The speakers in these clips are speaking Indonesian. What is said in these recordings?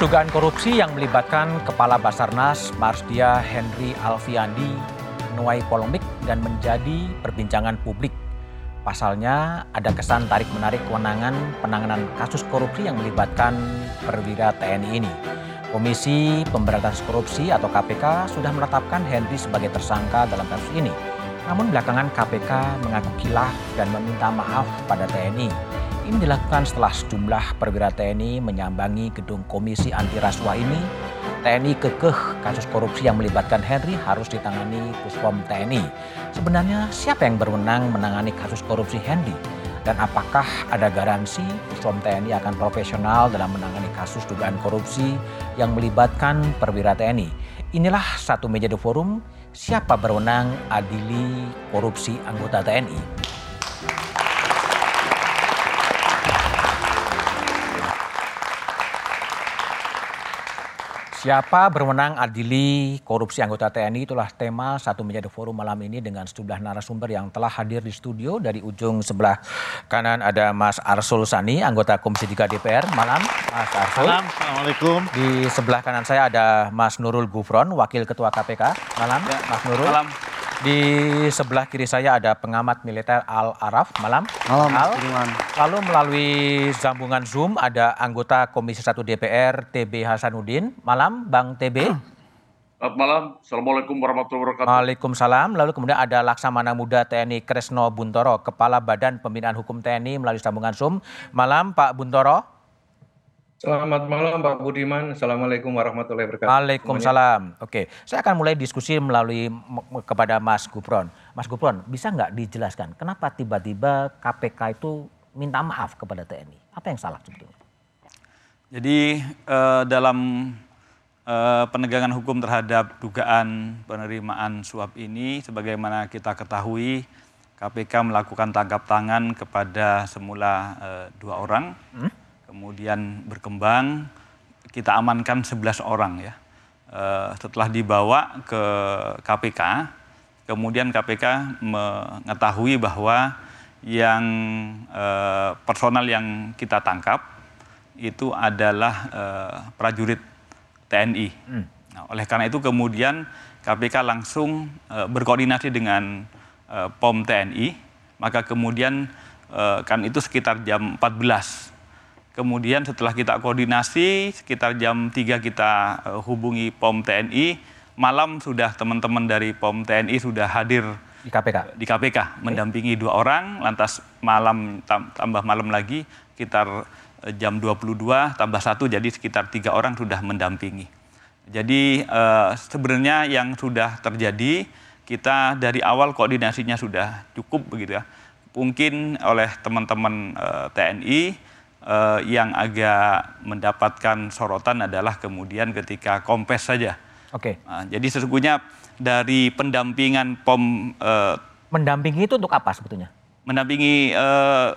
Dugaan korupsi yang melibatkan Kepala Basarnas Marsdia Henry Alfiandi menuai polemik dan menjadi perbincangan publik. Pasalnya ada kesan tarik-menarik kewenangan penanganan kasus korupsi yang melibatkan perwira TNI ini. Komisi Pemberantasan Korupsi atau KPK sudah menetapkan Henry sebagai tersangka dalam kasus ini. Namun belakangan KPK mengaku kilaf dan meminta maaf pada TNI. Ini dilakukan setelah sejumlah perwira TNI menyambangi gedung Komisi Anti Rasuah ini. TNI kekeh kasus korupsi yang melibatkan Henry harus ditangani Puspom TNI. Sebenarnya siapa yang berwenang menangani kasus korupsi Henry? Dan apakah ada garansi Puspom TNI akan profesional dalam menangani kasus dugaan korupsi yang melibatkan perwira TNI? Inilah satu meja di forum, siapa berwenang adili korupsi anggota TNI? Siapa berwenang adili korupsi anggota TNI itulah tema satu menjadi forum malam ini dengan sejumlah narasumber yang telah hadir di studio. Dari ujung sebelah kanan ada Mas Arsul Sani, anggota Komisi 3 DPR. Malam, Mas Arsul. Malam, Assalamualaikum. Di sebelah kanan saya ada Mas Nurul Gufron, Wakil Ketua KPK. Malam, ya, Mas Nurul. Malam. Di sebelah kiri saya ada pengamat militer Al Araf. Malam. Malam, Al. Lalu melalui sambungan Zoom ada anggota Komisi 1 DPR TB Hasanuddin. Malam, Bang TB. Selamat malam. Assalamualaikum warahmatullahi wabarakatuh. Waalaikumsalam. Lalu kemudian ada Laksamana Muda TNI Kresno Buntoro, Kepala Badan Pembinaan Hukum TNI melalui sambungan Zoom. Malam, Pak Buntoro. Selamat malam Pak Budiman. Assalamualaikum warahmatullahi wabarakatuh. Waalaikumsalam. Oke, saya akan mulai diskusi melalui kepada Mas Gupron. Mas Gupron, bisa nggak dijelaskan kenapa tiba-tiba KPK itu minta maaf kepada TNI? Apa yang salah sebetulnya? Jadi eh, dalam eh, penegakan hukum terhadap dugaan penerimaan suap ini, sebagaimana kita ketahui, KPK melakukan tangkap tangan kepada semula eh, dua orang. Hmm? Kemudian berkembang kita amankan 11 orang ya. Uh, setelah dibawa ke KPK, kemudian KPK mengetahui bahwa yang uh, personal yang kita tangkap itu adalah uh, prajurit TNI. Hmm. Nah, oleh karena itu kemudian KPK langsung berkoordinasi dengan POM TNI, maka kemudian kan itu sekitar jam 14 Kemudian setelah kita koordinasi, sekitar jam 3 kita uh, hubungi POM TNI, malam sudah teman-teman dari POM TNI sudah hadir di KPK. Di KPK mendampingi dua orang, lantas malam tambah malam lagi sekitar uh, jam 22 tambah satu jadi sekitar tiga orang sudah mendampingi. Jadi sebenarnya yang sudah terjadi kita dari awal koordinasinya sudah cukup begitu ya. Mungkin oleh teman-teman TNI uh, yang agak mendapatkan sorotan adalah kemudian ketika kompes saja. Oke. Okay. Uh, jadi sesungguhnya dari pendampingan POM uh, mendampingi itu untuk apa sebetulnya? Mendampingi uh,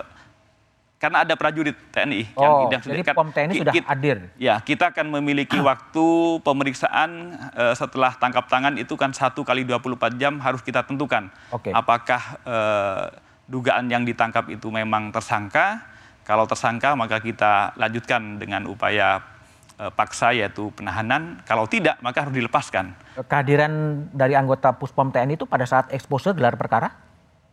karena ada prajurit TNI oh, yang jadi POM TNI sudah kita, hadir. Ya, kita akan memiliki waktu pemeriksaan uh, setelah tangkap tangan itu kan satu kali 24 jam harus kita tentukan. Okay. Apakah uh, dugaan yang ditangkap itu memang tersangka kalau tersangka maka kita lanjutkan dengan upaya e, paksa yaitu penahanan. Kalau tidak maka harus dilepaskan. Kehadiran dari anggota Puspom TNI itu pada saat expose gelar perkara?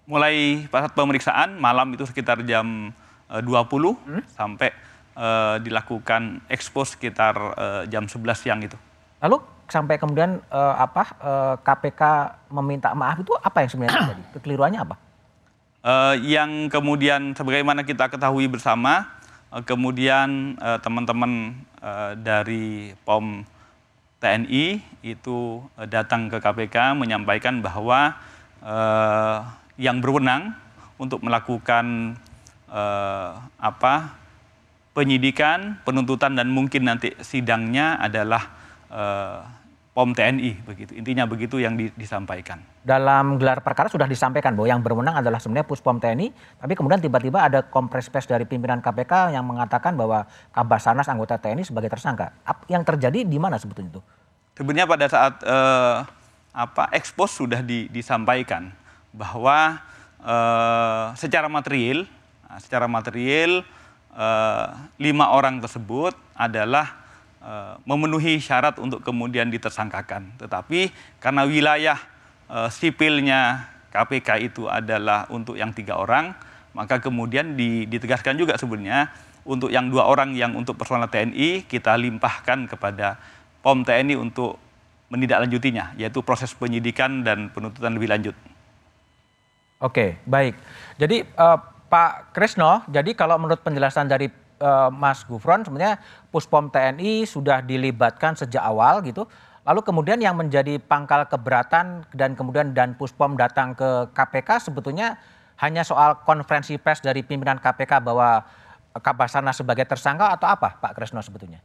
Mulai pada saat pemeriksaan malam itu sekitar jam e, 20 hmm? sampai e, dilakukan expose sekitar e, jam 11 siang itu. Lalu sampai kemudian e, apa e, KPK meminta maaf itu apa yang sebenarnya terjadi? Kekeliruannya apa? Uh, yang kemudian sebagaimana kita ketahui bersama, uh, kemudian uh, teman-teman uh, dari POM TNI itu datang ke KPK menyampaikan bahwa yang berwenang untuk melakukan apa penyidikan, penuntutan dan mungkin nanti sidangnya adalah POM TNI begitu. Intinya begitu yang di, disampaikan. Dalam gelar perkara sudah disampaikan bahwa yang berwenang adalah sebenarnya Puspom TNI, tapi kemudian tiba-tiba ada kompres pes dari pimpinan KPK yang mengatakan bahwa Kabasarnas anggota TNI sebagai tersangka. Yang terjadi di mana sebetulnya itu? Sebenarnya pada saat eh, apa ekspos sudah di, disampaikan bahwa eh, secara material, nah, secara material eh, lima orang tersebut adalah memenuhi syarat untuk kemudian ditersangkakan. Tetapi karena wilayah uh, sipilnya KPK itu adalah untuk yang tiga orang, maka kemudian ditegaskan juga sebenarnya untuk yang dua orang yang untuk personal TNI kita limpahkan kepada POM TNI untuk menindaklanjutinya, yaitu proses penyidikan dan penuntutan lebih lanjut. Oke, baik. Jadi uh, Pak Krisno, jadi kalau menurut penjelasan dari uh, Mas Gufron, sebenarnya Puspom TNI sudah dilibatkan sejak awal gitu. Lalu kemudian yang menjadi pangkal keberatan dan kemudian dan Puspom datang ke KPK sebetulnya hanya soal konferensi pers dari pimpinan KPK bahwa Kabasana sebagai tersangka atau apa Pak Krisno sebetulnya?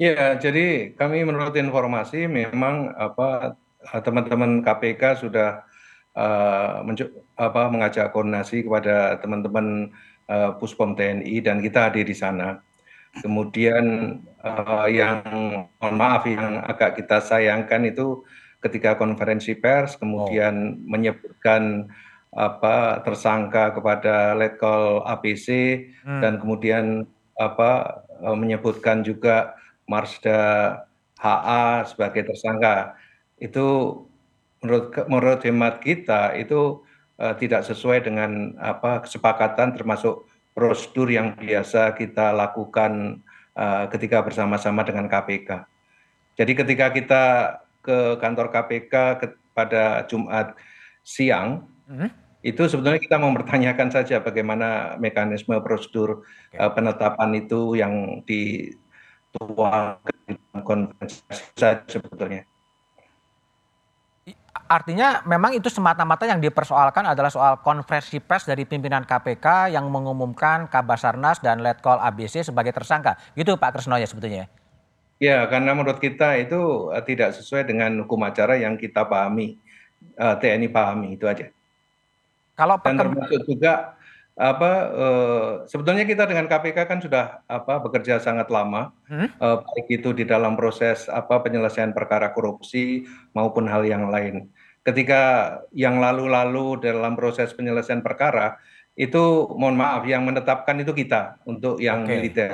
Ya, jadi kami menurut informasi memang apa teman-teman KPK sudah uh, apa, mengajak koordinasi kepada teman-teman Puspom TNI dan kita hadir di sana. Kemudian uh, yang mohon maaf yang agak kita sayangkan itu ketika konferensi pers kemudian oh. menyebutkan apa tersangka kepada letkol APC hmm. dan kemudian apa e, menyebutkan juga Marsda HA sebagai tersangka itu menurut menurut hemat kita itu tidak sesuai dengan apa kesepakatan termasuk prosedur yang biasa kita lakukan uh, ketika bersama-sama dengan KPK. Jadi ketika kita ke kantor KPK ke, pada Jumat siang, hmm itu sebetulnya kita mempertanyakan saja bagaimana mekanisme prosedur okay. uh, eh, penetapan itu yang dituangkan saja sebetulnya. Artinya memang itu semata-mata yang dipersoalkan adalah soal konferensi pers dari pimpinan KPK yang mengumumkan Kabasarnas dan Letkol ABC sebagai tersangka. Gitu Pak Kresno ya sebetulnya. Ya, karena menurut kita itu uh, tidak sesuai dengan hukum acara yang kita pahami, uh, TNI pahami itu aja. Kalau Dan termasuk juga apa uh, sebetulnya kita dengan KPK kan sudah apa bekerja sangat lama hmm? uh, baik itu di dalam proses apa penyelesaian perkara korupsi maupun hal yang lain. Ketika yang lalu-lalu dalam proses penyelesaian perkara itu mohon maaf yang menetapkan itu kita untuk yang okay. militer.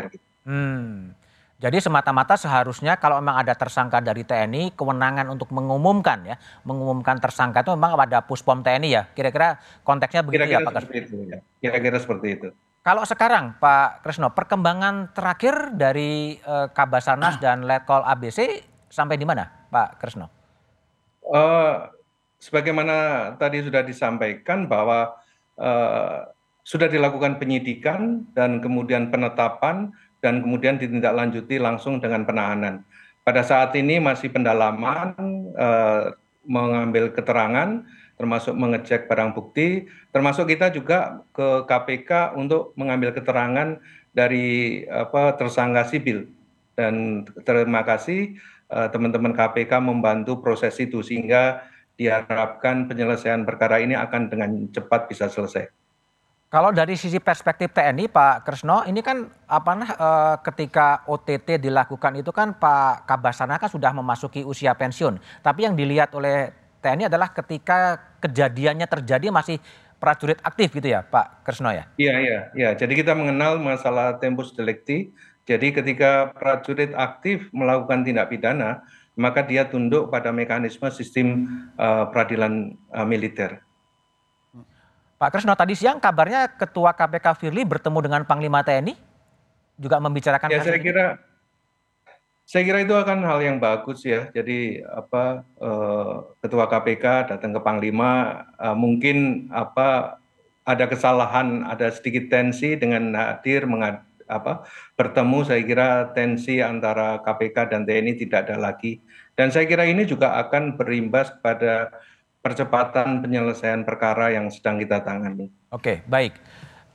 Hmm. Jadi semata-mata seharusnya kalau memang ada tersangka dari TNI, kewenangan untuk mengumumkan ya, mengumumkan tersangka itu memang pada Puspom TNI ya. Kira-kira konteksnya begitu Kira-kira ya Pak seperti itu ya. Kira-kira seperti itu. Kalau sekarang Pak Krisno, perkembangan terakhir dari uh, Kabasarnas dan Letkol ABC sampai di mana Pak Krisno? Uh, sebagaimana tadi sudah disampaikan bahwa uh, sudah dilakukan penyidikan dan kemudian penetapan dan kemudian ditindaklanjuti langsung dengan penahanan. Pada saat ini masih pendalaman, eh, mengambil keterangan, termasuk mengecek barang bukti, termasuk kita juga ke KPK untuk mengambil keterangan dari apa tersangka sipil. Dan terima kasih eh, teman-teman KPK membantu proses itu sehingga diharapkan penyelesaian perkara ini akan dengan cepat bisa selesai. Kalau dari sisi perspektif TNI, Pak Kresno, ini kan apa nah, e, ketika OTT dilakukan itu kan Pak Kabasana kan sudah memasuki usia pensiun. Tapi yang dilihat oleh TNI adalah ketika kejadiannya terjadi masih prajurit aktif gitu ya, Pak Kresno ya? Iya, iya, iya. Jadi kita mengenal masalah tempus delicti. Jadi ketika prajurit aktif melakukan tindak pidana, maka dia tunduk pada mekanisme sistem uh, peradilan uh, militer. Pak Krisno tadi siang kabarnya Ketua KPK Firly bertemu dengan Panglima TNI juga membicarakan. Ya saya kira saya kira itu akan hal yang bagus ya. Jadi apa eh, Ketua KPK datang ke Panglima eh, mungkin apa ada kesalahan, ada sedikit tensi dengan hadir mengad, apa bertemu saya kira tensi antara KPK dan TNI tidak ada lagi. Dan saya kira ini juga akan berimbas pada percepatan penyelesaian perkara yang sedang kita tangani. Oke, baik.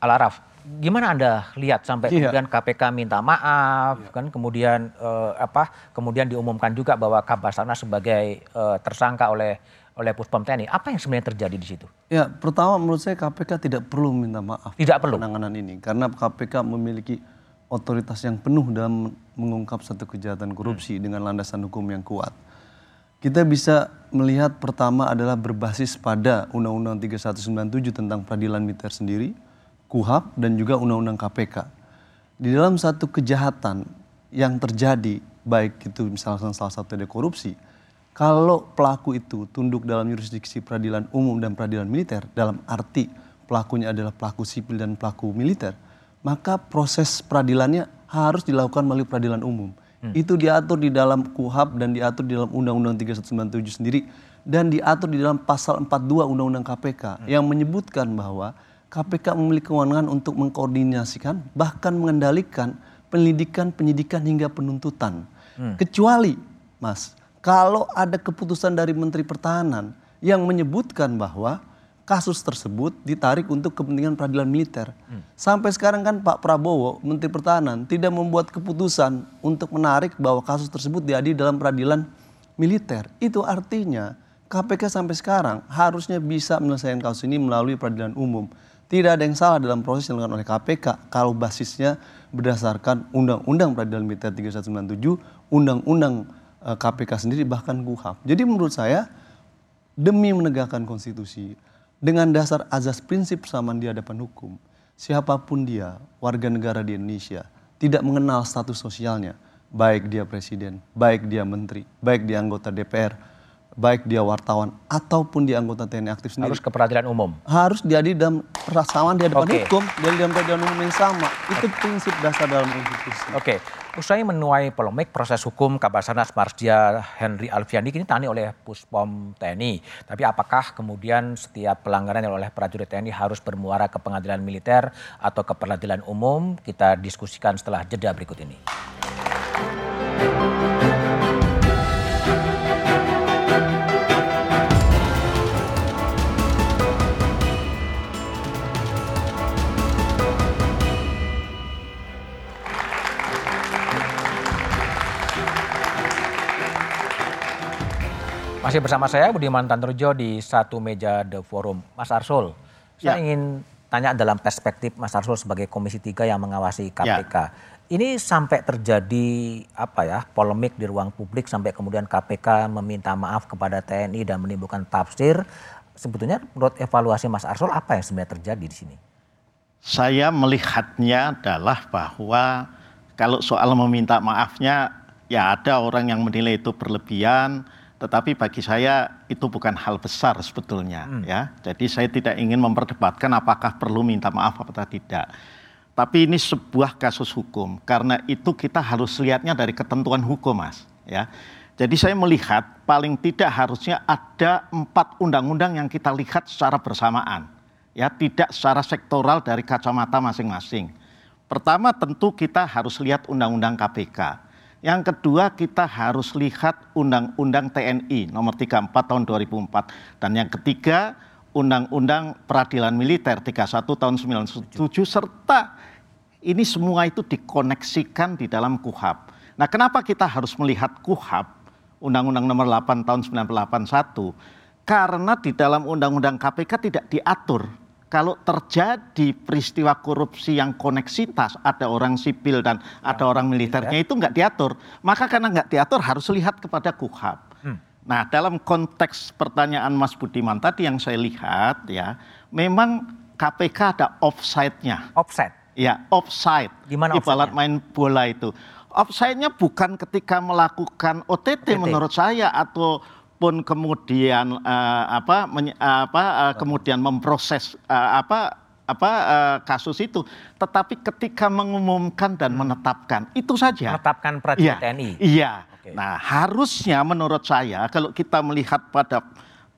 Alaraf, gimana Anda lihat sampai iya. kemudian KPK minta maaf iya. kan kemudian eh, apa kemudian diumumkan juga bahwa Kabasana sebagai eh, tersangka oleh oleh Puspom TNI. Apa yang sebenarnya terjadi di situ? Ya, pertama menurut saya KPK tidak perlu minta maaf. Tidak perlu. Penanganan ini karena KPK memiliki otoritas yang penuh dalam mengungkap satu kejahatan korupsi hmm. dengan landasan hukum yang kuat kita bisa melihat pertama adalah berbasis pada Undang-Undang 3197 tentang peradilan militer sendiri, KUHAP, dan juga Undang-Undang KPK. Di dalam satu kejahatan yang terjadi baik itu misalkan salah satu ada korupsi, kalau pelaku itu tunduk dalam yurisdiksi peradilan umum dan peradilan militer, dalam arti pelakunya adalah pelaku sipil dan pelaku militer, maka proses peradilannya harus dilakukan melalui peradilan umum. Hmm. Itu diatur di dalam KUHAP dan diatur di dalam Undang-Undang 3197 sendiri dan diatur di dalam pasal 42 Undang-Undang KPK hmm. yang menyebutkan bahwa KPK memiliki kewenangan untuk mengkoordinasikan bahkan mengendalikan penyelidikan, penyidikan hingga penuntutan. Hmm. Kecuali, Mas, kalau ada keputusan dari Menteri Pertahanan yang menyebutkan bahwa kasus tersebut ditarik untuk kepentingan peradilan militer. Hmm. Sampai sekarang kan Pak Prabowo, Menteri Pertahanan, tidak membuat keputusan untuk menarik bahwa kasus tersebut diadili dalam peradilan militer. Itu artinya KPK sampai sekarang harusnya bisa menyelesaikan kasus ini melalui peradilan umum. Tidak ada yang salah dalam proses yang dilakukan oleh KPK kalau basisnya berdasarkan Undang-Undang Peradilan Militer 3197, Undang-Undang KPK eh, sendiri bahkan KUHAP. Jadi menurut saya demi menegakkan konstitusi dengan dasar azas prinsip persamaan di hadapan hukum, siapa pun dia, warga negara di Indonesia, tidak mengenal status sosialnya, baik dia presiden, baik dia menteri, baik dia anggota DPR, baik dia wartawan ataupun dia anggota TNI aktif sendiri. Harus ke peradilan umum. Harus diadili dalam persamaan di hadapan okay. hukum dan dalam peradilan umum yang sama. Itu prinsip dasar dalam konstitusi. Oke, okay. Usai menuai polemik proses hukum Kabasarnas Marsdia Henry Alfiandi ini tani oleh Puspom TNI. Tapi apakah kemudian setiap pelanggaran yang oleh prajurit TNI harus bermuara ke pengadilan militer atau ke peradilan umum? Kita diskusikan setelah jeda berikut ini. Masih bersama saya Budiman Tanturjo di satu meja The Forum. Mas Arsul, saya ya. ingin tanya dalam perspektif Mas Arsul sebagai Komisi 3 yang mengawasi KPK. Ya. Ini sampai terjadi apa ya polemik di ruang publik sampai kemudian KPK meminta maaf kepada TNI dan menimbulkan tafsir. Sebetulnya menurut evaluasi Mas Arsul apa yang sebenarnya terjadi di sini? Saya melihatnya adalah bahwa kalau soal meminta maafnya ya ada orang yang menilai itu berlebihan, tetapi bagi saya itu bukan hal besar sebetulnya hmm. ya. Jadi saya tidak ingin memperdebatkan apakah perlu minta maaf atau tidak. Tapi ini sebuah kasus hukum karena itu kita harus lihatnya dari ketentuan hukum mas ya. Jadi saya melihat paling tidak harusnya ada empat undang-undang yang kita lihat secara bersamaan ya tidak secara sektoral dari kacamata masing-masing. Pertama tentu kita harus lihat undang-undang KPK yang kedua kita harus lihat Undang-Undang TNI nomor 34 tahun 2004 dan yang ketiga Undang-Undang Peradilan Militer 31 tahun 97 serta ini semua itu dikoneksikan di dalam KUHAP. Nah, kenapa kita harus melihat KUHAP Undang-Undang nomor 8 tahun 1981? Karena di dalam Undang-Undang KPK tidak diatur kalau terjadi peristiwa korupsi yang koneksitas, ada orang sipil dan ada orang militernya itu nggak diatur. Maka karena nggak diatur harus lihat kepada KUHAP. Hmm. Nah dalam konteks pertanyaan Mas Budiman tadi yang saya lihat ya, memang KPK ada offside-nya. Offside? Ya, offside. Gimana Ibarat main bola itu. Offside-nya bukan ketika melakukan OTT, OTT. menurut saya atau pun kemudian uh, apa men, uh, apa uh, kemudian memproses uh, apa apa uh, kasus itu tetapi ketika mengumumkan dan hmm. menetapkan itu saja menetapkan prajurit ya, TNI iya okay. nah harusnya menurut saya kalau kita melihat pada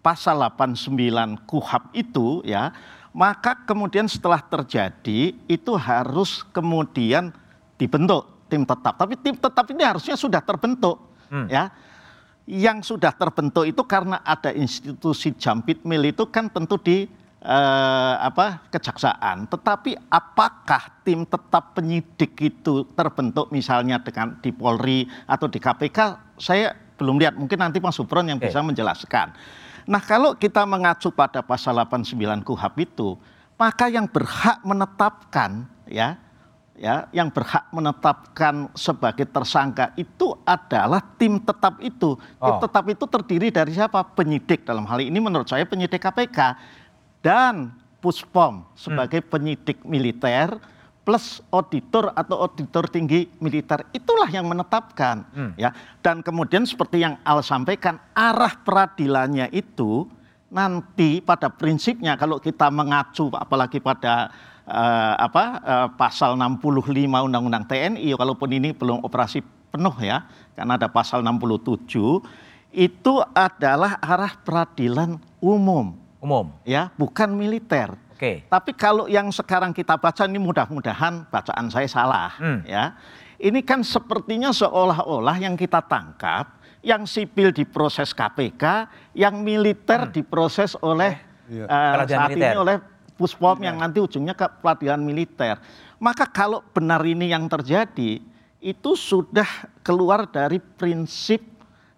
pasal 89 KUHAP itu ya maka kemudian setelah terjadi itu harus kemudian dibentuk tim tetap tapi tim tetap ini harusnya sudah terbentuk hmm. ya yang sudah terbentuk itu karena ada institusi jampit mil itu kan tentu di eh, apa kejaksaan. Tetapi apakah tim tetap penyidik itu terbentuk misalnya dengan di Polri atau di KPK? Saya belum lihat. Mungkin nanti Mas Supron yang bisa menjelaskan. Nah kalau kita mengacu pada pasal 89 KUHAP itu, maka yang berhak menetapkan ya ya yang berhak menetapkan sebagai tersangka itu adalah tim tetap itu. Tim oh. tetap itu terdiri dari siapa? Penyidik dalam hal ini menurut saya penyidik KPK dan Puspom sebagai hmm. penyidik militer plus auditor atau auditor tinggi militer itulah yang menetapkan hmm. ya dan kemudian seperti yang Al sampaikan arah peradilannya itu nanti pada prinsipnya kalau kita mengacu apalagi pada uh, apa uh, pasal 65 Undang-Undang TNI walaupun ini belum operasi penuh ya karena ada pasal 67 itu adalah arah peradilan umum umum ya bukan militer Oke. Tapi kalau yang sekarang kita baca ini mudah-mudahan bacaan saya salah hmm. ya. Ini kan sepertinya seolah-olah yang kita tangkap yang sipil diproses KPK, yang militer hmm. diproses oleh ya. uh, saat militer. ini oleh Puspom ya. yang nanti ujungnya ke pelatihan militer. Maka kalau benar ini yang terjadi, itu sudah keluar dari prinsip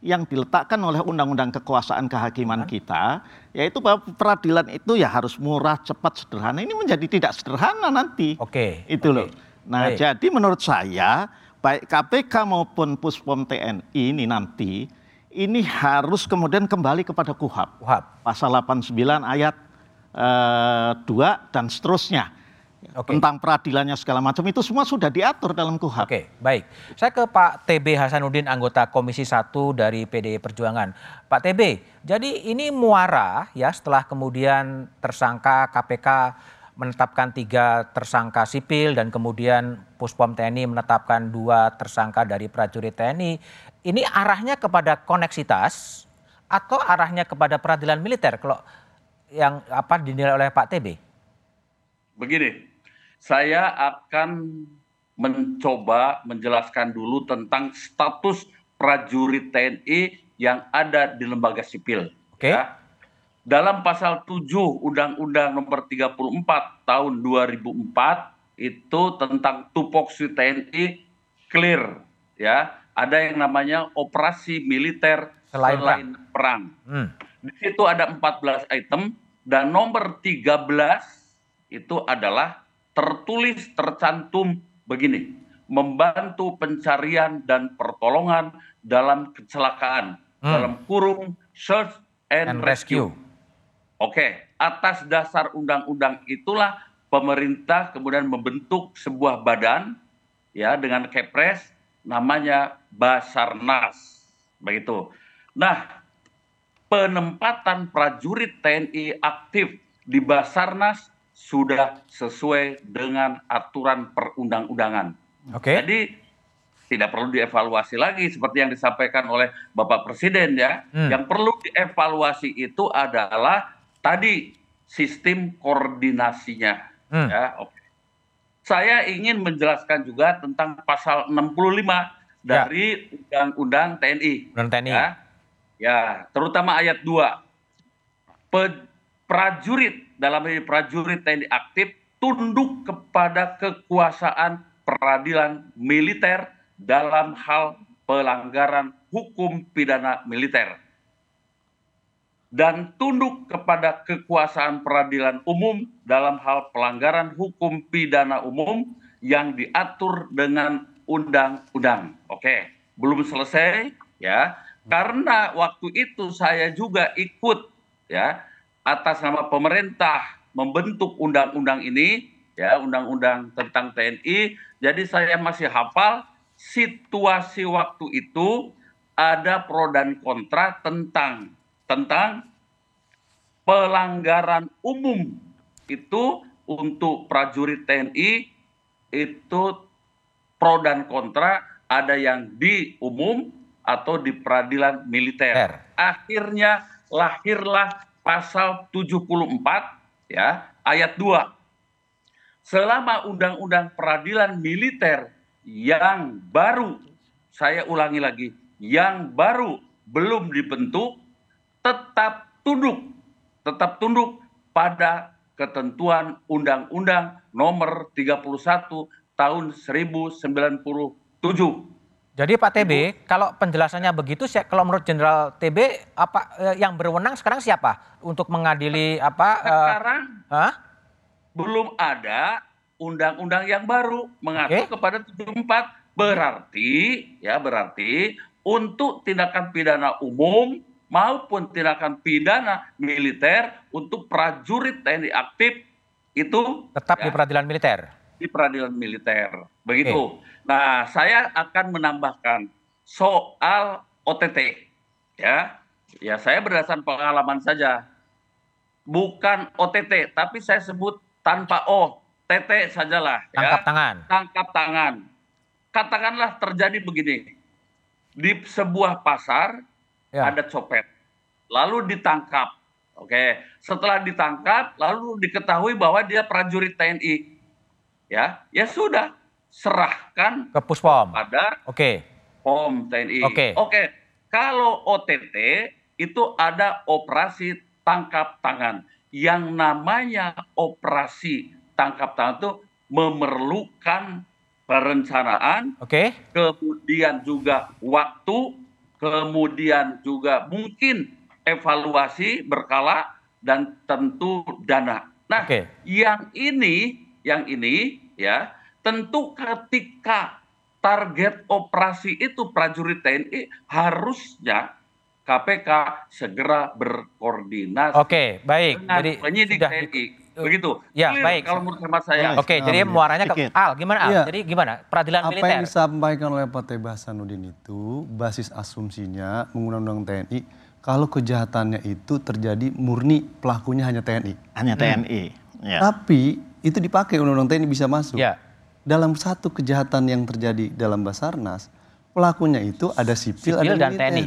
yang diletakkan oleh undang-undang kekuasaan kehakiman kita, yaitu bahwa peradilan itu ya harus murah, cepat, sederhana. Ini menjadi tidak sederhana nanti. Oke. Itu oke. loh. Nah, Baik. jadi menurut saya baik KPK maupun Puspom TNI ini nanti ini harus kemudian kembali kepada KUHAP. KUHAP. Pasal 89 ayat 2 dan seterusnya okay. tentang peradilannya segala macam itu semua sudah diatur dalam KUHAP. Oke, okay, baik. Saya ke Pak TB Hasanuddin anggota Komisi 1 dari PDI Perjuangan. Pak TB, jadi ini muara ya setelah kemudian tersangka KPK menetapkan tiga tersangka sipil dan kemudian Puspom TNI menetapkan dua tersangka dari prajurit TNI. Ini arahnya kepada koneksitas atau arahnya kepada peradilan militer kalau yang apa dinilai oleh Pak TB? Begini, saya akan mencoba menjelaskan dulu tentang status prajurit TNI yang ada di lembaga sipil. Oke. Okay. Ya. Dalam pasal 7 Undang-Undang Nomor 34 Tahun 2004 itu tentang tupoksi TNI clear ya. Ada yang namanya operasi militer selain, selain perang. perang. Hmm. Di situ ada 14 item dan nomor 13 itu adalah tertulis tercantum begini, membantu pencarian dan pertolongan dalam kecelakaan hmm. dalam kurung search and, and rescue. rescue. Oke, atas dasar undang-undang itulah pemerintah kemudian membentuk sebuah badan ya dengan kepres namanya Basarnas. Begitu. Nah, penempatan prajurit TNI aktif di Basarnas sudah sesuai dengan aturan perundang-undangan. Oke. Okay. Jadi tidak perlu dievaluasi lagi seperti yang disampaikan oleh Bapak Presiden ya. Hmm. Yang perlu dievaluasi itu adalah tadi sistem koordinasinya. Hmm. Ya, oke. Okay. Saya ingin menjelaskan juga tentang pasal 65 ya. dari Undang-Undang TNI. Undang TNI. Ya. Ya, terutama ayat 2. Pe prajurit dalam ini prajurit TNI aktif tunduk kepada kekuasaan peradilan militer dalam hal pelanggaran hukum pidana militer dan tunduk kepada kekuasaan peradilan umum dalam hal pelanggaran hukum pidana umum yang diatur dengan undang-undang. Oke, belum selesai ya. Karena waktu itu saya juga ikut ya atas nama pemerintah membentuk undang-undang ini ya undang-undang tentang TNI jadi saya masih hafal situasi waktu itu ada pro dan kontra tentang tentang pelanggaran umum itu untuk prajurit TNI itu pro dan kontra. Ada yang di umum atau di peradilan militer. Akhirnya lahirlah pasal 74 ya ayat 2. Selama undang-undang peradilan militer yang baru saya ulangi lagi, yang baru belum dibentuk tetap tunduk tetap tunduk pada ketentuan Undang-Undang Nomor 31 Tahun 1097 jadi Pak TB, kalau penjelasannya begitu, kalau menurut Jenderal TB, apa eh, yang berwenang sekarang siapa? Untuk mengadili apa? Eh, sekarang uh, belum ada undang-undang yang baru mengatur okay. kepada 74 berarti ya berarti untuk tindakan pidana umum maupun tindakan pidana militer untuk prajurit TNI aktif itu tetap ya, di peradilan militer di peradilan militer. Begitu. Nah, saya akan menambahkan soal OTT. Ya, ya saya berdasarkan pengalaman saja. Bukan OTT, tapi saya sebut tanpa O, TT sajalah. Tangkap ya. tangan. Tangkap tangan. Katakanlah terjadi begini. Di sebuah pasar Ya. ada copet. Lalu ditangkap. Oke, setelah ditangkap lalu diketahui bahwa dia prajurit TNI. Ya, ya sudah serahkan Ke Puspom. pada Oke. POM TNI. Oke. Oke, kalau OTT itu ada operasi tangkap tangan. Yang namanya operasi tangkap tangan itu memerlukan perencanaan, Oke. kemudian juga waktu, kemudian juga mungkin evaluasi berkala dan tentu dana. Nah, Oke. yang ini, yang ini ya, tentu ketika target operasi itu prajurit TNI harusnya KPK segera berkoordinasi Oke, baik. dengan Jadi penyidik sudah TNI. Begitu. Ya, Clear baik. Kalau menurut hemat saya. Oke, Nah, jadi muaranya ke. Al, gimana Al? Iya. Jadi gimana? Peradilan Apa militer. yang disampaikan oleh Pak Teba Sanudin itu basis asumsinya mengundang-undang TNI kalau kejahatannya itu terjadi murni pelakunya hanya TNI. Hanya TNI. Ya. Tapi itu dipakai undang-undang TNI bisa masuk. Ya. Dalam satu kejahatan yang terjadi dalam Basarnas, pelakunya itu ada sipil, Sipil ada dan militer. TNI.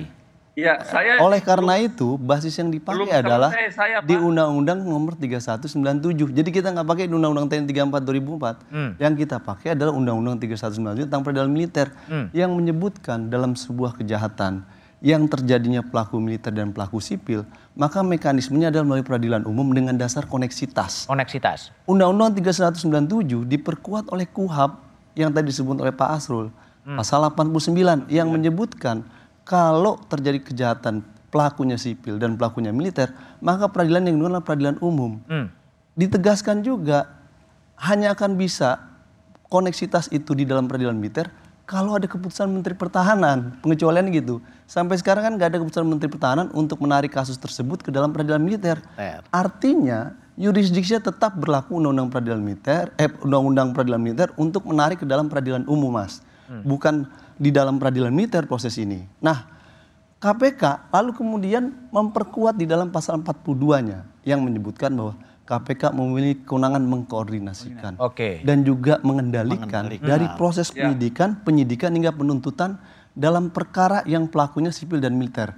Ya, saya Oleh karena itu, basis yang dipakai Belum adalah saya, di. Undang-Undang Nomor 3197. Jadi kita nggak pakai Undang-Undang TNI 34 2004. Hmm. Yang kita pakai adalah Undang-Undang 3197 tentang peradilan militer Hmm. yang menyebutkan dalam sebuah kejahatan yang terjadinya pelaku militer dan pelaku sipil, maka mekanismenya adalah melalui peradilan umum dengan dasar koneksitas. Koneksitas. Undang-Undang 3197 diperkuat oleh KUHAP yang tadi disebut oleh Pak Asrul. Pasal 89 yang menyebutkan kalau terjadi kejahatan pelakunya sipil dan pelakunya militer, maka peradilan yang dilakukan adalah peradilan umum. Hmm. Ditegaskan juga hanya akan bisa koneksitas itu di dalam peradilan militer kalau ada keputusan Menteri Pertahanan, pengecualian gitu. Sampai sekarang kan nggak ada keputusan Menteri Pertahanan untuk menarik kasus tersebut ke dalam peradilan militer. Militer. Artinya yurisdiksinya tetap berlaku undang-undang peradilan militer, eh undang-undang peradilan militer untuk menarik ke dalam peradilan umum, Mas. Bukan di dalam peradilan militer proses ini. Nah, KPK lalu kemudian memperkuat di dalam pasal 42-nya yang menyebutkan bahwa KPK memiliki kewenangan mengkoordinasikan Oke. dan juga mengendalikan, Mengendalikan. dari proses Ya. penyidikan, penyidikan hingga penuntutan dalam perkara yang pelakunya sipil dan militer.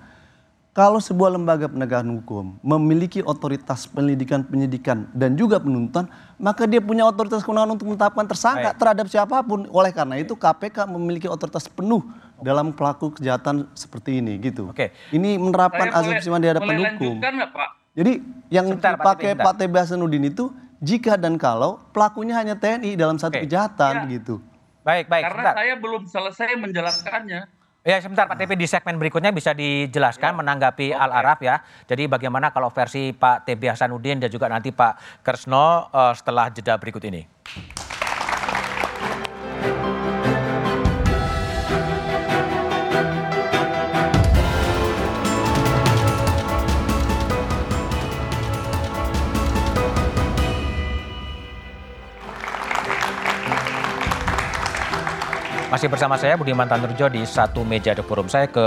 Kalau sebuah lembaga penegakan hukum memiliki otoritas penyelidikan, penyidikan dan juga penuntutan, maka dia punya otoritas kewenangan untuk menetapkan tersangka Baik. terhadap siapa pun. Oleh karena itu KPK memiliki otoritas penuh dalam pelaku kejahatan seperti ini gitu. Oke. Ini menerapkan Saya asumsi boleh- di hadapan hukum. lanjutkan Pak? Jadi yang Sebentar, Pak dipakai Pak Tebe Hasanuddin itu jika dan kalau pelakunya hanya TNI dalam satu Oke. kejahatan Iya. gitu. Baik, baik. Karena sebentar. saya belum selesai menjelaskannya. Ya sebentar Pak TP di segmen berikutnya bisa dijelaskan menanggapi Al Araf ya. Jadi bagaimana kalau versi Pak TB Hasanuddin dan juga nanti Pak Kresno eh, setelah jeda berikut ini. Masih bersama saya Budiman Tanurjo di satu meja The Forum. Saya ke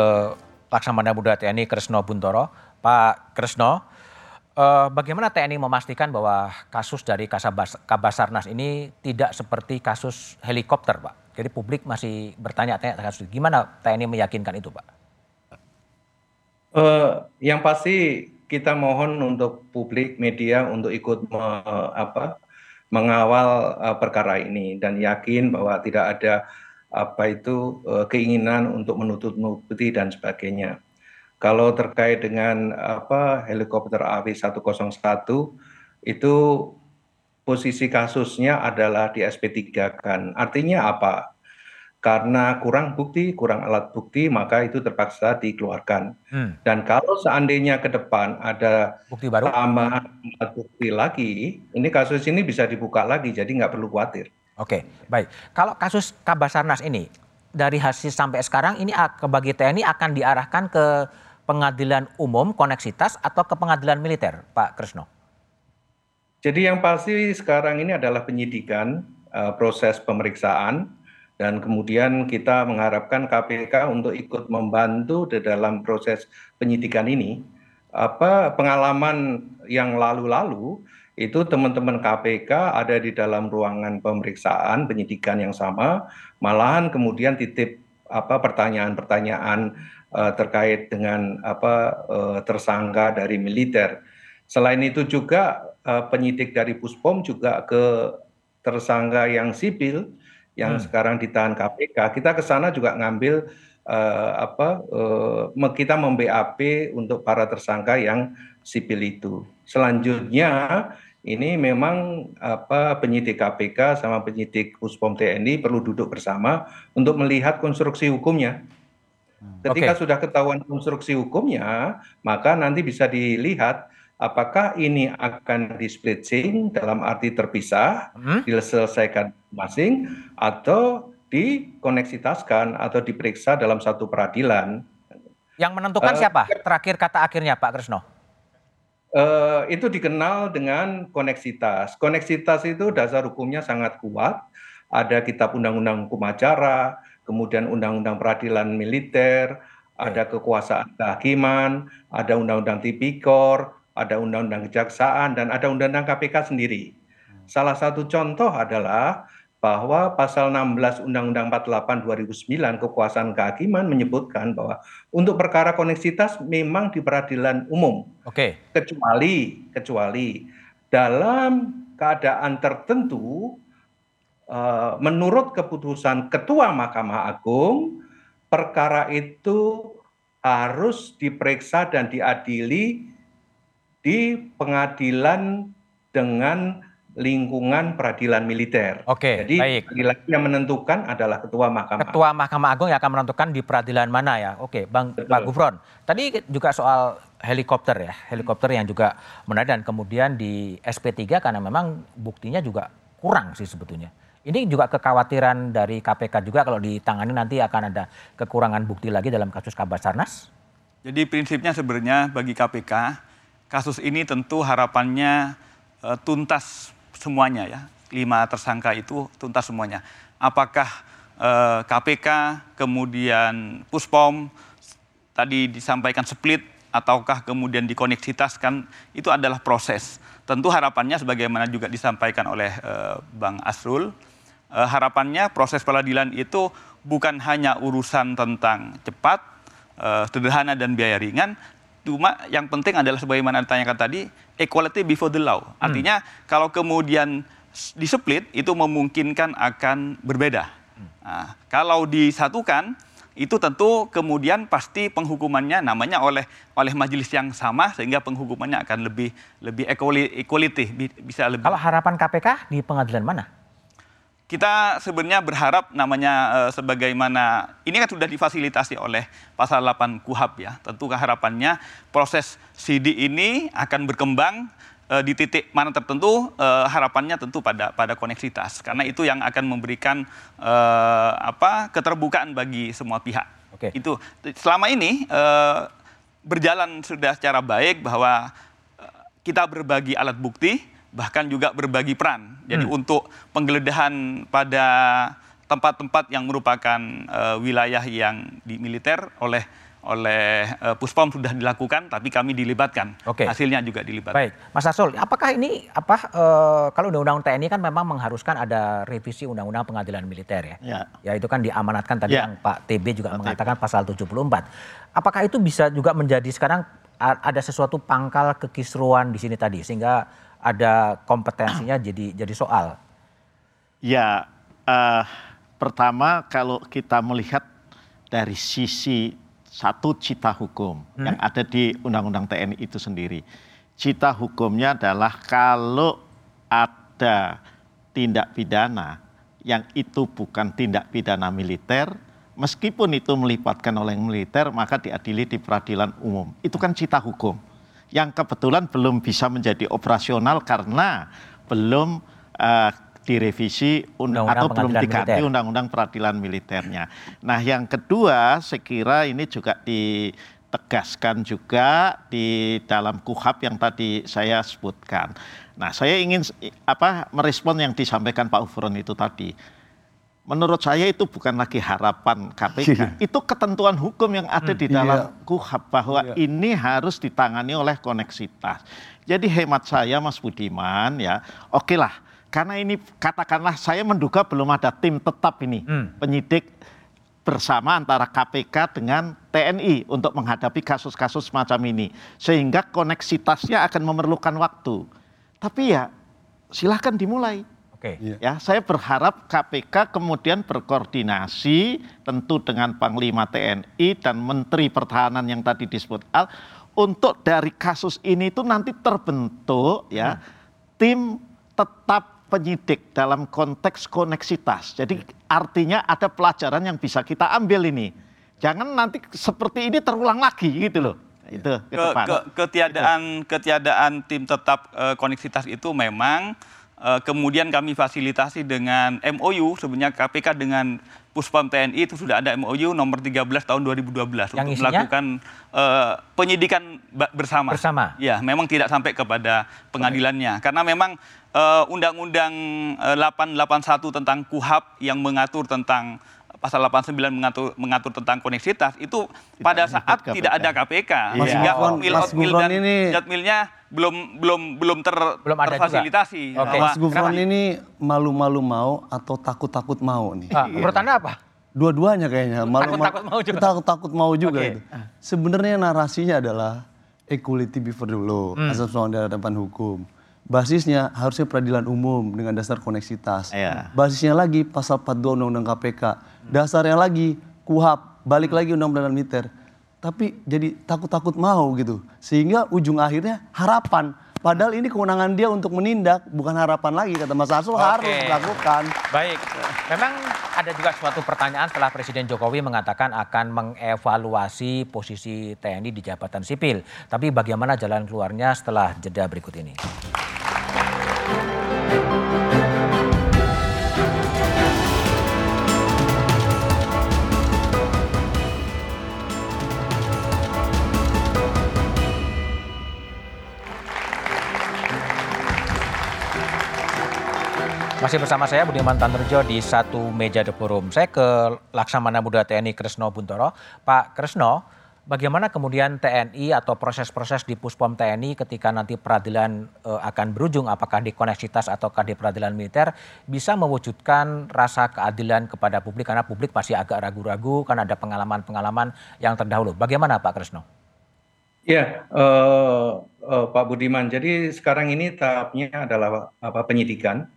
Laksamana Muda TNI Kresno Buntoro. Pak Kresno, eh, bagaimana TNI memastikan bahwa kasus dari Kasabas, Kabasarnas ini tidak seperti kasus helikopter, Pak? Jadi publik masih bertanya-tanya kasus. Gimana TNI meyakinkan itu, Pak? Eh, yang pasti kita mohon untuk publik media untuk ikut me- apa, mengawal eh, perkara ini dan yakin bahwa tidak ada apa itu eh, keinginan untuk menutup-nutupi dan sebagainya. Kalau terkait dengan apa helikopter AW101 itu posisi kasusnya adalah di SP3 kan. Artinya apa? Karena kurang bukti, kurang alat bukti, maka itu terpaksa dikeluarkan. Hmm, Dan kalau seandainya ke depan ada bukti baru? tambahan alat bukti lagi, ini kasus ini bisa dibuka lagi, jadi nggak perlu khawatir. Oke, baik. Kalau kasus Kabasarnas ini dari hasil sampai sekarang ini bagi TNI akan diarahkan ke pengadilan umum koneksitas atau ke pengadilan militer, Pak Kresno? Jadi yang pasti sekarang ini adalah penyidikan uh, proses pemeriksaan dan kemudian kita mengharapkan KPK untuk ikut membantu di dalam proses penyidikan ini. Apa pengalaman yang lalu-lalu itu teman-teman KPK ada di dalam ruangan pemeriksaan penyidikan yang sama, malahan kemudian titip apa pertanyaan-pertanyaan uh, terkait dengan apa uh, tersangka dari militer. Selain itu juga uh, penyidik dari Puspom juga ke tersangka yang sipil yang hmm. sekarang ditahan KPK, kita ke sana juga ngambil uh, apa uh, kita mem-BAP untuk para tersangka yang sipil itu. Selanjutnya ini memang apa penyidik KPK sama penyidik Puspom TNI perlu duduk bersama untuk melihat konstruksi hukumnya. Hmm. Ketika okay. sudah ketahuan konstruksi hukumnya, maka nanti bisa dilihat apakah ini akan di splitting dalam arti terpisah, hmm? diselesaikan masing atau dikoneksitaskan atau diperiksa dalam satu peradilan. Yang menentukan uh, siapa? Terakhir kata akhirnya Pak Krisno. Uh, itu dikenal dengan koneksitas. Koneksitas itu dasar hukumnya sangat kuat. Ada kitab undang-undang hukum acara, kemudian undang-undang peradilan militer, ada kekuasaan kehakiman, ada undang-undang tipikor, ada undang-undang kejaksaan, dan ada undang-undang KPK sendiri. Salah satu contoh adalah bahwa pasal 16 Undang-Undang 48 2009 kekuasaan kehakiman menyebutkan bahwa untuk perkara koneksitas memang di peradilan umum. Oke. Okay. Kecuali kecuali dalam keadaan tertentu uh, menurut keputusan Ketua Mahkamah Agung perkara itu harus diperiksa dan diadili di pengadilan dengan lingkungan peradilan militer. Oke, Jadi baik. yang menentukan adalah Ketua Mahkamah. Ketua Mahkamah Agung yang akan menentukan di peradilan mana ya. Oke, Bang Betul. Pak Gufron. Tadi juga soal helikopter ya, helikopter yang juga menarik dan kemudian di SP3 karena memang buktinya juga kurang sih sebetulnya. Ini juga kekhawatiran dari KPK juga kalau ditangani nanti akan ada kekurangan bukti lagi dalam kasus Kabasarnas? Jadi prinsipnya sebenarnya bagi KPK kasus ini tentu harapannya uh, tuntas semuanya ya. Lima tersangka itu tuntas semuanya. Apakah eh, KPK, kemudian Puspom, tadi disampaikan split, ataukah kemudian dikoneksitaskan, itu adalah proses. Tentu harapannya sebagaimana juga disampaikan oleh uh, Bang Asrul, uh, harapannya proses peradilan itu bukan hanya urusan tentang cepat, uh, sederhana dan biaya ringan, Cuma yang penting adalah sebagaimana ditanyakan tadi, equality before the law. Hmm. Artinya hmm. kalau kemudian diseplit itu memungkinkan akan berbeda. Hmm. Nah, kalau disatukan itu tentu kemudian pasti penghukumannya namanya oleh oleh majelis yang sama sehingga penghukumannya akan lebih lebih equality bisa lebih. Kalau harapan KPK di pengadilan mana? Kita sebenarnya berharap namanya uh, sebagaimana ini kan sudah difasilitasi oleh pasal 8 KUHAP ya. Tentu harapannya proses CD ini akan berkembang uh, di titik mana tertentu uh, harapannya tentu pada pada koneksitas karena itu yang akan memberikan uh, apa keterbukaan bagi semua pihak. Oke. Itu selama ini uh, berjalan sudah secara baik bahwa kita berbagi alat bukti bahkan juga berbagi peran. Jadi hmm. untuk penggeledahan pada tempat-tempat yang merupakan uh, wilayah yang di militer oleh oleh uh, Puspom sudah dilakukan, tapi kami dilibatkan. Oke. Hasilnya juga dilibatkan. Baik, Mas Arsul, apakah ini apa uh, kalau undang-undang TNI kan memang mengharuskan ada revisi undang-undang pengadilan militer ya? Ya. Ya itu kan diamanatkan tadi ya. yang Pak TB juga Pak mengatakan TB. pasal 74. Apakah itu bisa juga menjadi sekarang ada sesuatu pangkal kekisruan di sini tadi sehingga ada kompetensinya jadi jadi soal? Ya, uh, pertama kalau kita melihat dari sisi satu cita hukum hmm. yang ada di Undang-Undang TNI itu sendiri. Cita hukumnya adalah kalau ada tindak pidana yang itu bukan tindak pidana militer, meskipun itu melibatkan oleh militer, maka diadili di peradilan umum. Itu kan cita hukum yang kebetulan belum bisa menjadi operasional karena belum uh, direvisi undang -undang atau belum diganti undang-undang peradilan militernya. Nah, yang kedua, saya kira ini juga di ditegaskan juga di dalam kuhap yang tadi saya sebutkan. Nah, saya ingin apa merespon yang disampaikan Pak Ufron itu tadi. Menurut saya itu bukan lagi harapan KPK, iya. itu ketentuan hukum yang ada di dalam iya. KUHAP bahwa iya. ini harus ditangani oleh koneksitas. Jadi hemat saya Mas Budiman ya, oke okay lah, karena ini katakanlah saya menduga belum ada tim tetap ini hmm. penyidik bersama antara KPK dengan TNI untuk menghadapi kasus-kasus semacam ini, sehingga koneksitasnya akan memerlukan waktu. Tapi ya silahkan dimulai Oke. Okay. Ya, saya berharap KPK kemudian berkoordinasi tentu dengan Panglima TNI dan Menteri Pertahanan yang tadi disebut Al untuk dari kasus ini itu nanti terbentuk ya hmm. tim tetap penyidik dalam konteks koneksitas. Jadi artinya ada pelajaran yang bisa kita ambil ini. Jangan nanti seperti ini terulang lagi gitu loh itu ke, ke, ketiadaan ketiadaan tim tetap uh, koneksitas itu memang kemudian kami fasilitasi dengan MOU sebenarnya KPK dengan Puspam TNI itu sudah ada MOU nomor 13 tahun 2012 yang untuk isinya? melakukan uh, penyidikan bersama. Bersama. Ya, memang tidak sampai kepada pengadilannya karena memang uh, Undang-Undang uh, 881 tentang KUHAP yang mengatur tentang pasal 89 mengatur mengatur tentang koneksitas itu tidak pada saat KPK. tidak ada KPK iya. sehingga mil mil dan ini... jadmilnya belum belum belum ter belum ada terfasilitasi. Okay. Mas Gufron ini malu-malu mau atau takut-takut mau nih? Ah, menurut Anda apa? Dua-duanya kayaknya. Malu takut, takut mau juga. Takut-takut mau juga okay. itu. Sebenarnya narasinya adalah equality before the law, hmm. asas di hadapan hukum. Basisnya harusnya peradilan umum dengan dasar koneksitas. Yeah. Basisnya lagi pasal 42 Undang-Undang KPK. Dasarnya lagi KUHAP, balik lagi Undang-Undang Militer. Tapi jadi takut-takut mau gitu. Sehingga ujung akhirnya harapan. Padahal ini kewenangan dia untuk menindak, bukan harapan lagi kata Mas Arsul harus dilakukan. Baik, memang ada juga suatu pertanyaan setelah Presiden Jokowi mengatakan akan mengevaluasi posisi TNI di jabatan sipil. Tapi bagaimana jalan keluarnya setelah jeda berikut ini? Masih bersama saya Budiman Tanurjo di satu meja The Forum. Saya ke Laksamana Muda TNI Kresno Buntoro. Pak Kresno, bagaimana kemudian TNI atau proses-proses di Puspom TNI ketika nanti peradilan e, akan berujung apakah di koneksitas ataukah di peradilan militer bisa mewujudkan rasa keadilan kepada publik karena publik masih agak ragu-ragu kan ada pengalaman-pengalaman yang terdahulu. Bagaimana Pak Kresno? Ya, uh, uh, Pak Budiman. Jadi sekarang ini tahapnya adalah apa penyidikan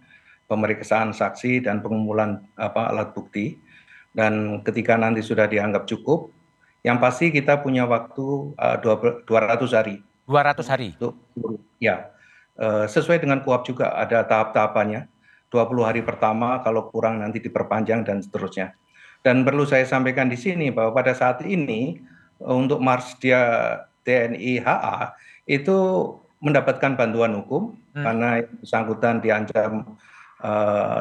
pemeriksaan saksi dan pengumpulan apa alat bukti. Dan ketika nanti sudah dianggap cukup yang pasti kita punya waktu uh, 200 hari. 200 hari? Untuk ya uh, sesuai dengan kuap juga ada tahap-tahapannya. 20 hari pertama kalau kurang nanti diperpanjang dan seterusnya. Dan perlu saya sampaikan di sini bahwa pada saat ini untuk Mars dia TNI HA itu mendapatkan bantuan hukum hmm. karena bersangkutan diancam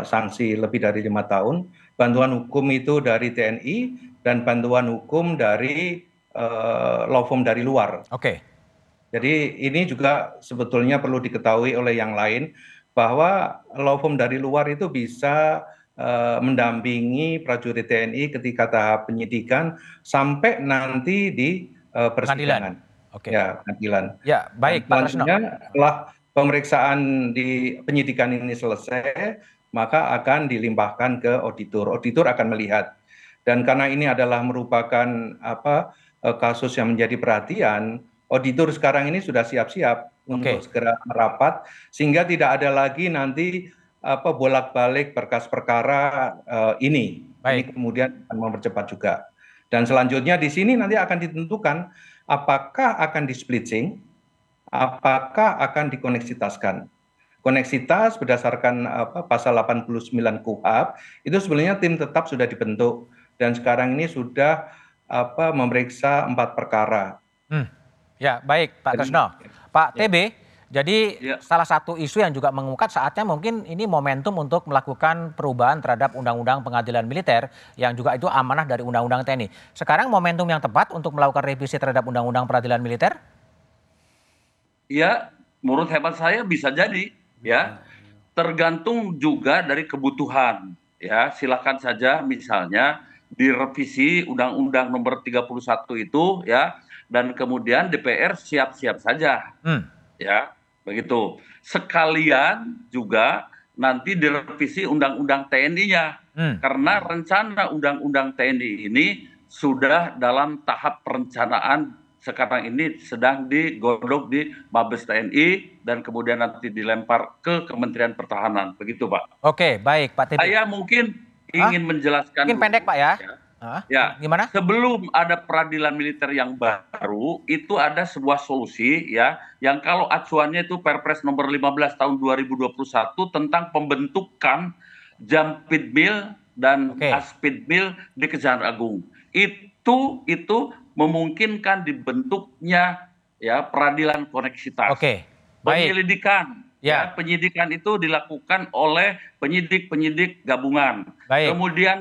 sanksi lebih dari lima tahun, bantuan hukum itu dari TNI dan bantuan hukum dari uh, law firm dari luar. Oke. Okay. Jadi ini juga sebetulnya perlu diketahui oleh yang lain bahwa law firm dari luar itu bisa uh, mendampingi prajurit TNI ketika tahap penyidikan sampai nanti di uh, persidangan. Oke. Okay. Ya, pengadilan. Ya, baik Pak. Setelah pemeriksaan di penyidikan ini selesai, maka akan dilimpahkan ke auditor. Auditor akan melihat. Dan karena ini adalah merupakan apa eh, kasus yang menjadi perhatian, auditor sekarang ini sudah siap-siap okay. untuk segera merapat sehingga tidak ada lagi nanti apa bolak-balik berkas perkara uh, ini. Baik. Ini kemudian akan mempercepat juga. Dan selanjutnya di sini nanti akan ditentukan apakah akan di splitting apakah akan dikoneksitaskan. Koneksitas berdasarkan apa, pasal 89 KUHAP itu sebenarnya tim tetap sudah dibentuk dan sekarang ini sudah apa memeriksa empat perkara. Hmm. Ya baik Pak Kresno. Pak ya. TB, Jadi Ya. salah satu isu yang juga mengukat saatnya mungkin ini momentum untuk melakukan perubahan terhadap undang-undang pengadilan militer yang juga itu amanah dari undang-undang TNI. Sekarang momentum yang tepat untuk melakukan revisi terhadap undang-undang peradilan militer? Ya, menurut hemat saya bisa jadi, ya. Tergantung juga dari kebutuhan, ya. Silakan saja misalnya direvisi Undang-Undang Nomor 31 itu, ya, dan kemudian DPR siap-siap saja, Hmm. ya, begitu. Sekalian juga nanti direvisi Undang-Undang TNI-nya, Hmm. karena rencana Undang-Undang TNI ini sudah dalam tahap perencanaan sekarang ini sedang digodok di Mabes TNI dan kemudian nanti dilempar ke Kementerian Pertahanan. Begitu, Pak. Oke, baik Pak TB. Saya mungkin ingin menjelaskan Mungkin pendek Pak ya. Ya. Hah? Ya. Gimana? Sebelum ada peradilan militer yang baru, itu ada sebuah solusi ya, yang kalau acuannya itu Perpres nomor 15 tahun 2021 tentang pembentukan Jampitmil dan Oke. Aspidmil di Kejaksaan Agung. Itu itu memungkinkan dibentuknya ya peradilan koneksitas. Oke, baik. Penyelidikan Ya. ya. penyidikan itu dilakukan oleh penyidik-penyidik gabungan. Baik. Kemudian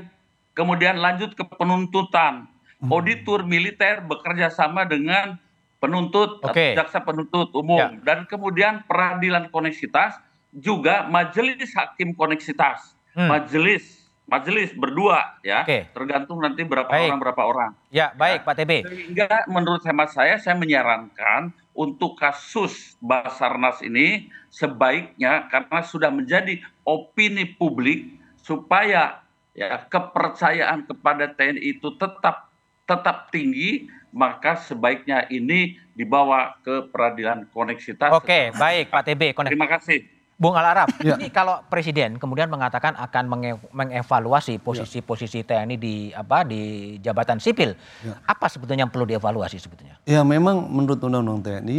kemudian lanjut ke penuntutan. Hmm. Auditor militer bekerja sama dengan penuntut atau jaksa penuntut umum Ya. dan kemudian peradilan koneksitas juga majelis hakim koneksitas. Hmm. Majelis majelis berdua ya, Oke. tergantung nanti berapa Baik. orang berapa orang. Ya, baik Pak TB. Sehingga menurut hemat saya, saya menyarankan untuk kasus Basarnas ini sebaiknya karena sudah menjadi opini publik supaya ya kepercayaan kepada TNI itu tetap tetap tinggi, maka sebaiknya ini dibawa ke peradilan koneksitas. Oke, baik Pak TB. Konek- Terima kasih. Bung Al Araf, Ya. ini kalau presiden kemudian mengatakan akan menge- mengevaluasi posisi-posisi TNI di apa di jabatan sipil, Ya. apa sebetulnya yang perlu dievaluasi sebetulnya? Ya memang menurut Undang-Undang TNI,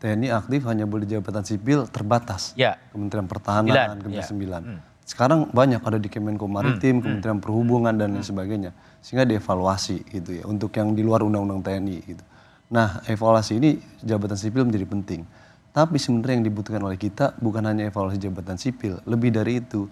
TNI aktif hanya boleh di jabatan sipil terbatas. Ya. Kementerian Pertahanan, Kementerian ya. Sembilan. Sekarang banyak ada di Kemenko Maritim, Kementerian Perhubungan dan lain sebagainya. Sehingga dievaluasi gitu ya untuk yang di luar Undang-Undang TNI gitu. Nah, evaluasi ini jabatan sipil menjadi penting. Tapi sebenarnya yang dibutuhkan oleh kita bukan hanya evaluasi jabatan sipil, lebih dari itu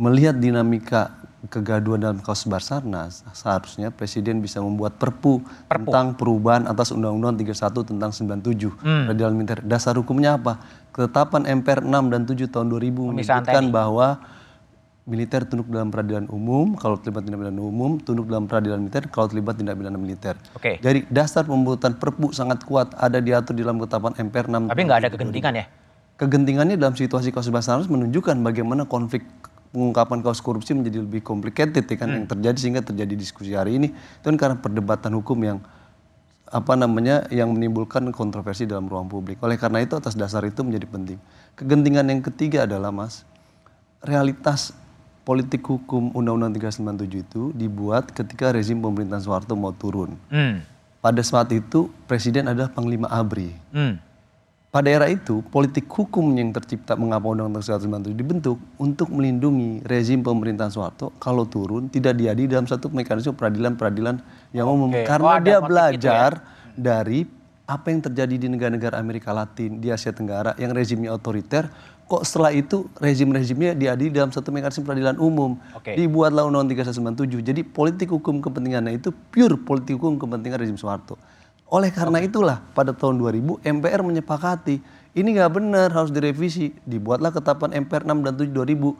melihat dinamika kegaduhan dalam kasus Basarnas, seharusnya presiden bisa membuat perpu, tentang perubahan atas Undang-Undang 31 tentang 97 peradilan militer. Dasar hukumnya apa? Ketetapan MPR 6 dan 7 tahun 2000 Pemisahan menyebutkan bahwa militer tunduk dalam peradilan umum, kalau terlibat tindak pidana umum, tunduk dalam peradilan militer, kalau terlibat tindak pidana militer. Oke. Jadi dasar pembuatan perpu sangat kuat, ada diatur di dalam ketetapan MPR 6. Tapi nggak ada kegentingan ya? Kegentingannya dalam situasi kasus Basarnas menunjukkan bagaimana konflik pengungkapan kasus korupsi menjadi lebih complicated ya kan yang terjadi sehingga terjadi diskusi hari ini itu kan karena perdebatan hukum yang apa namanya yang menimbulkan kontroversi dalam ruang publik. Oleh karena itu atas dasar itu menjadi penting. Kegentingan yang ketiga adalah Mas realitas politik hukum Undang-Undang 397 itu dibuat ketika rezim pemerintahan Soeharto mau turun. Hmm. Pada saat itu presiden adalah Panglima ABRI. Hmm. Pada era itu, politik hukum yang tercipta mengapa Undang-Undang 197 dibentuk untuk melindungi rezim pemerintahan Soeharto kalau turun tidak diadili dalam satu mekanisme peradilan-peradilan yang umum. Karena Oh, dia motif belajar dari apa yang terjadi di negara-negara Amerika Latin, di Asia Tenggara yang rezimnya otoriter, kok setelah itu rezim-rezimnya diadili dalam satu mekanisme peradilan umum. Oke. Dibuatlah Undang-Undang 3197. Jadi politik hukum kepentingannya itu pure politik hukum kepentingan rezim Soeharto. Oleh karena itulah pada tahun 2000 MPR menyepakati ini nggak benar harus direvisi. Dibuatlah ketetapan MPR 6 dan 7 2000.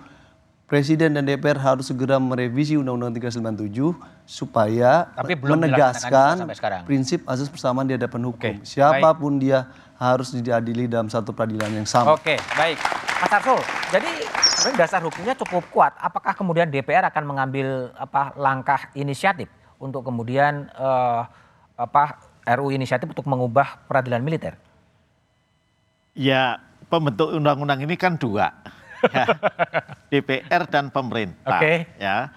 Presiden dan DPR harus segera merevisi Undang-Undang 397 supaya Tapi belum menegaskan prinsip asas persamaan di hadapan hukum. Oke, Siapa pun dia harus diadili dalam satu peradilan yang sama. Oke, baik. Mas Arsul, jadi dasar hukumnya cukup kuat. Apakah kemudian DPR akan mengambil apa langkah inisiatif untuk kemudian eh, apa RU inisiatif untuk mengubah peradilan militer? Ya, pembentuk undang-undang ini kan dua. Ya, DPR dan pemerintah. Oke. Ya.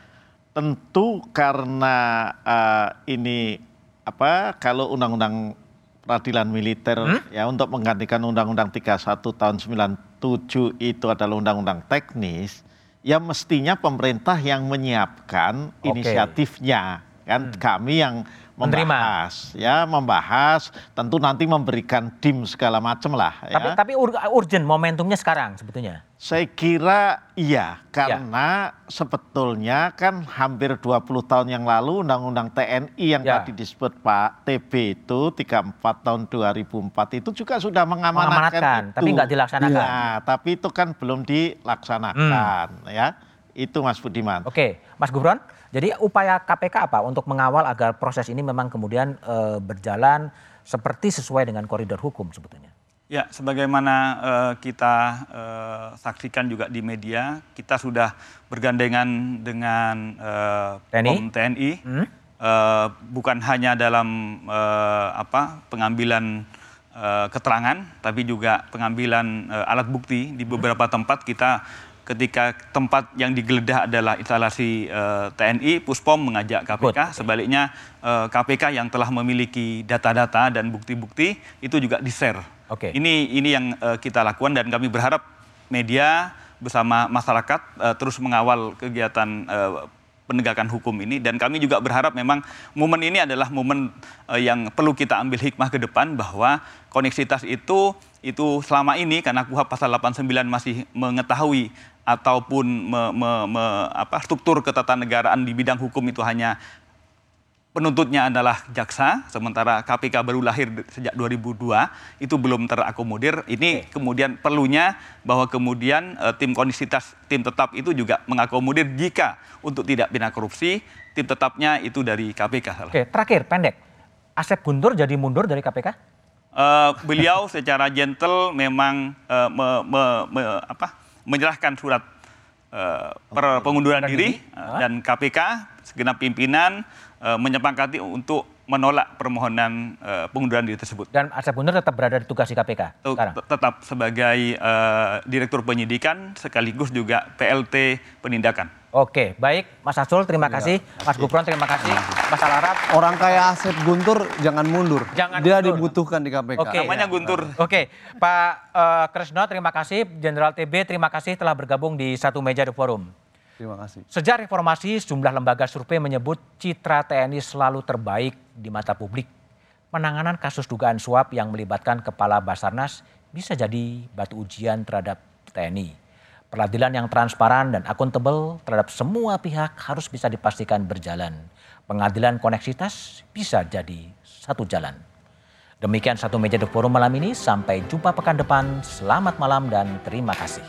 Tentu karena eh, ini apa kalau undang-undang peradilan militer ya untuk menggantikan undang-undang 31 tahun 97 itu adalah undang-undang teknis, ya mestinya pemerintah yang menyiapkan Oke. inisiatifnya kan? Kami yang membahas ya membahas tentu nanti memberikan dim segala macam lah ya. Tapi tapi ur- urgent momentumnya sekarang sebetulnya. Saya kira iya karena sebetulnya kan hampir 20 tahun yang lalu undang-undang TNI yang Ya. tadi disebut Pak TB itu 34 tahun 2004 itu juga sudah mengamanatkan, Mengamanatkan, itu. tapi nggak dilaksanakan. Nah, tapi itu kan belum dilaksanakan ya. Itu Mas Budiman. Oke, Mas Gufron. Jadi upaya KPK apa untuk mengawal agar proses ini memang kemudian eh, berjalan seperti sesuai dengan koridor hukum sebetulnya. Ya, sebagaimana eh, kita eh, saksikan juga di media, kita sudah bergandengan dengan eh, TNI? POM TNI, Hmm? eh, bukan hanya dalam eh, apa pengambilan keterangan, tapi juga pengambilan alat bukti di beberapa tempat kita ketika tempat yang digeledah adalah instalasi eh, TNI, Puspom mengajak KPK, sebaliknya eh, KPK yang telah memiliki data-data dan bukti-bukti itu juga di-share. Oke. Ini ini yang eh, kita lakukan dan kami berharap media bersama masyarakat eh, terus mengawal kegiatan eh, penegakan hukum ini dan kami juga berharap memang momen ini adalah momen eh, yang perlu kita ambil hikmah ke depan bahwa koneksitas itu itu selama ini karena KUHP pasal 89 masih mengetahui ataupun me- me- me- apa, struktur ketatanegaraan di bidang hukum itu hanya penuntutnya adalah jaksa, sementara KPK baru lahir sejak 2002, itu belum terakomodir. Ini kemudian perlunya bahwa kemudian eh, tim koneksitas, tim tetap itu juga mengakomodir jika untuk tidak pidana korupsi, tim tetapnya itu dari KPK. Oke, terakhir pendek. Asep Guntur jadi mundur dari KPK? Eh, beliau secara gentle memang eh, me- me- me- apa, menyerahkan surat per- pengunduran diri eh, dan KPK segenap pimpinan eh, menyepakati untuk menolak permohonan eh, pengunduran diri tersebut. Dan Asep Guntur tetap berada di tugas di KPK Tet- sekarang? Tetap sebagai eh, direktur penyidikan sekaligus juga PLT penindakan. Oke, baik Mas Asul terima kasih, Mas Gufron terima kasih, Mas Alarab. Orang kaya Asep Guntur jangan mundur. Jangan Dia mundur. dibutuhkan di KPK. Oke. Namanya Guntur. Oke, Pak eh, Kresno terima kasih, Jenderal TB terima kasih telah bergabung di satu meja di forum. Terima kasih. Sejak reformasi, sejumlah lembaga survei menyebut citra TNI selalu terbaik di mata publik. Penanganan kasus dugaan suap yang melibatkan kepala Basarnas bisa jadi batu ujian terhadap TNI. Peradilan yang transparan dan akuntabel terhadap semua pihak harus bisa dipastikan berjalan. Pengadilan koneksitas bisa jadi satu jalan. Demikian satu meja di forum malam ini. Sampai jumpa pekan depan. Selamat malam dan terima kasih.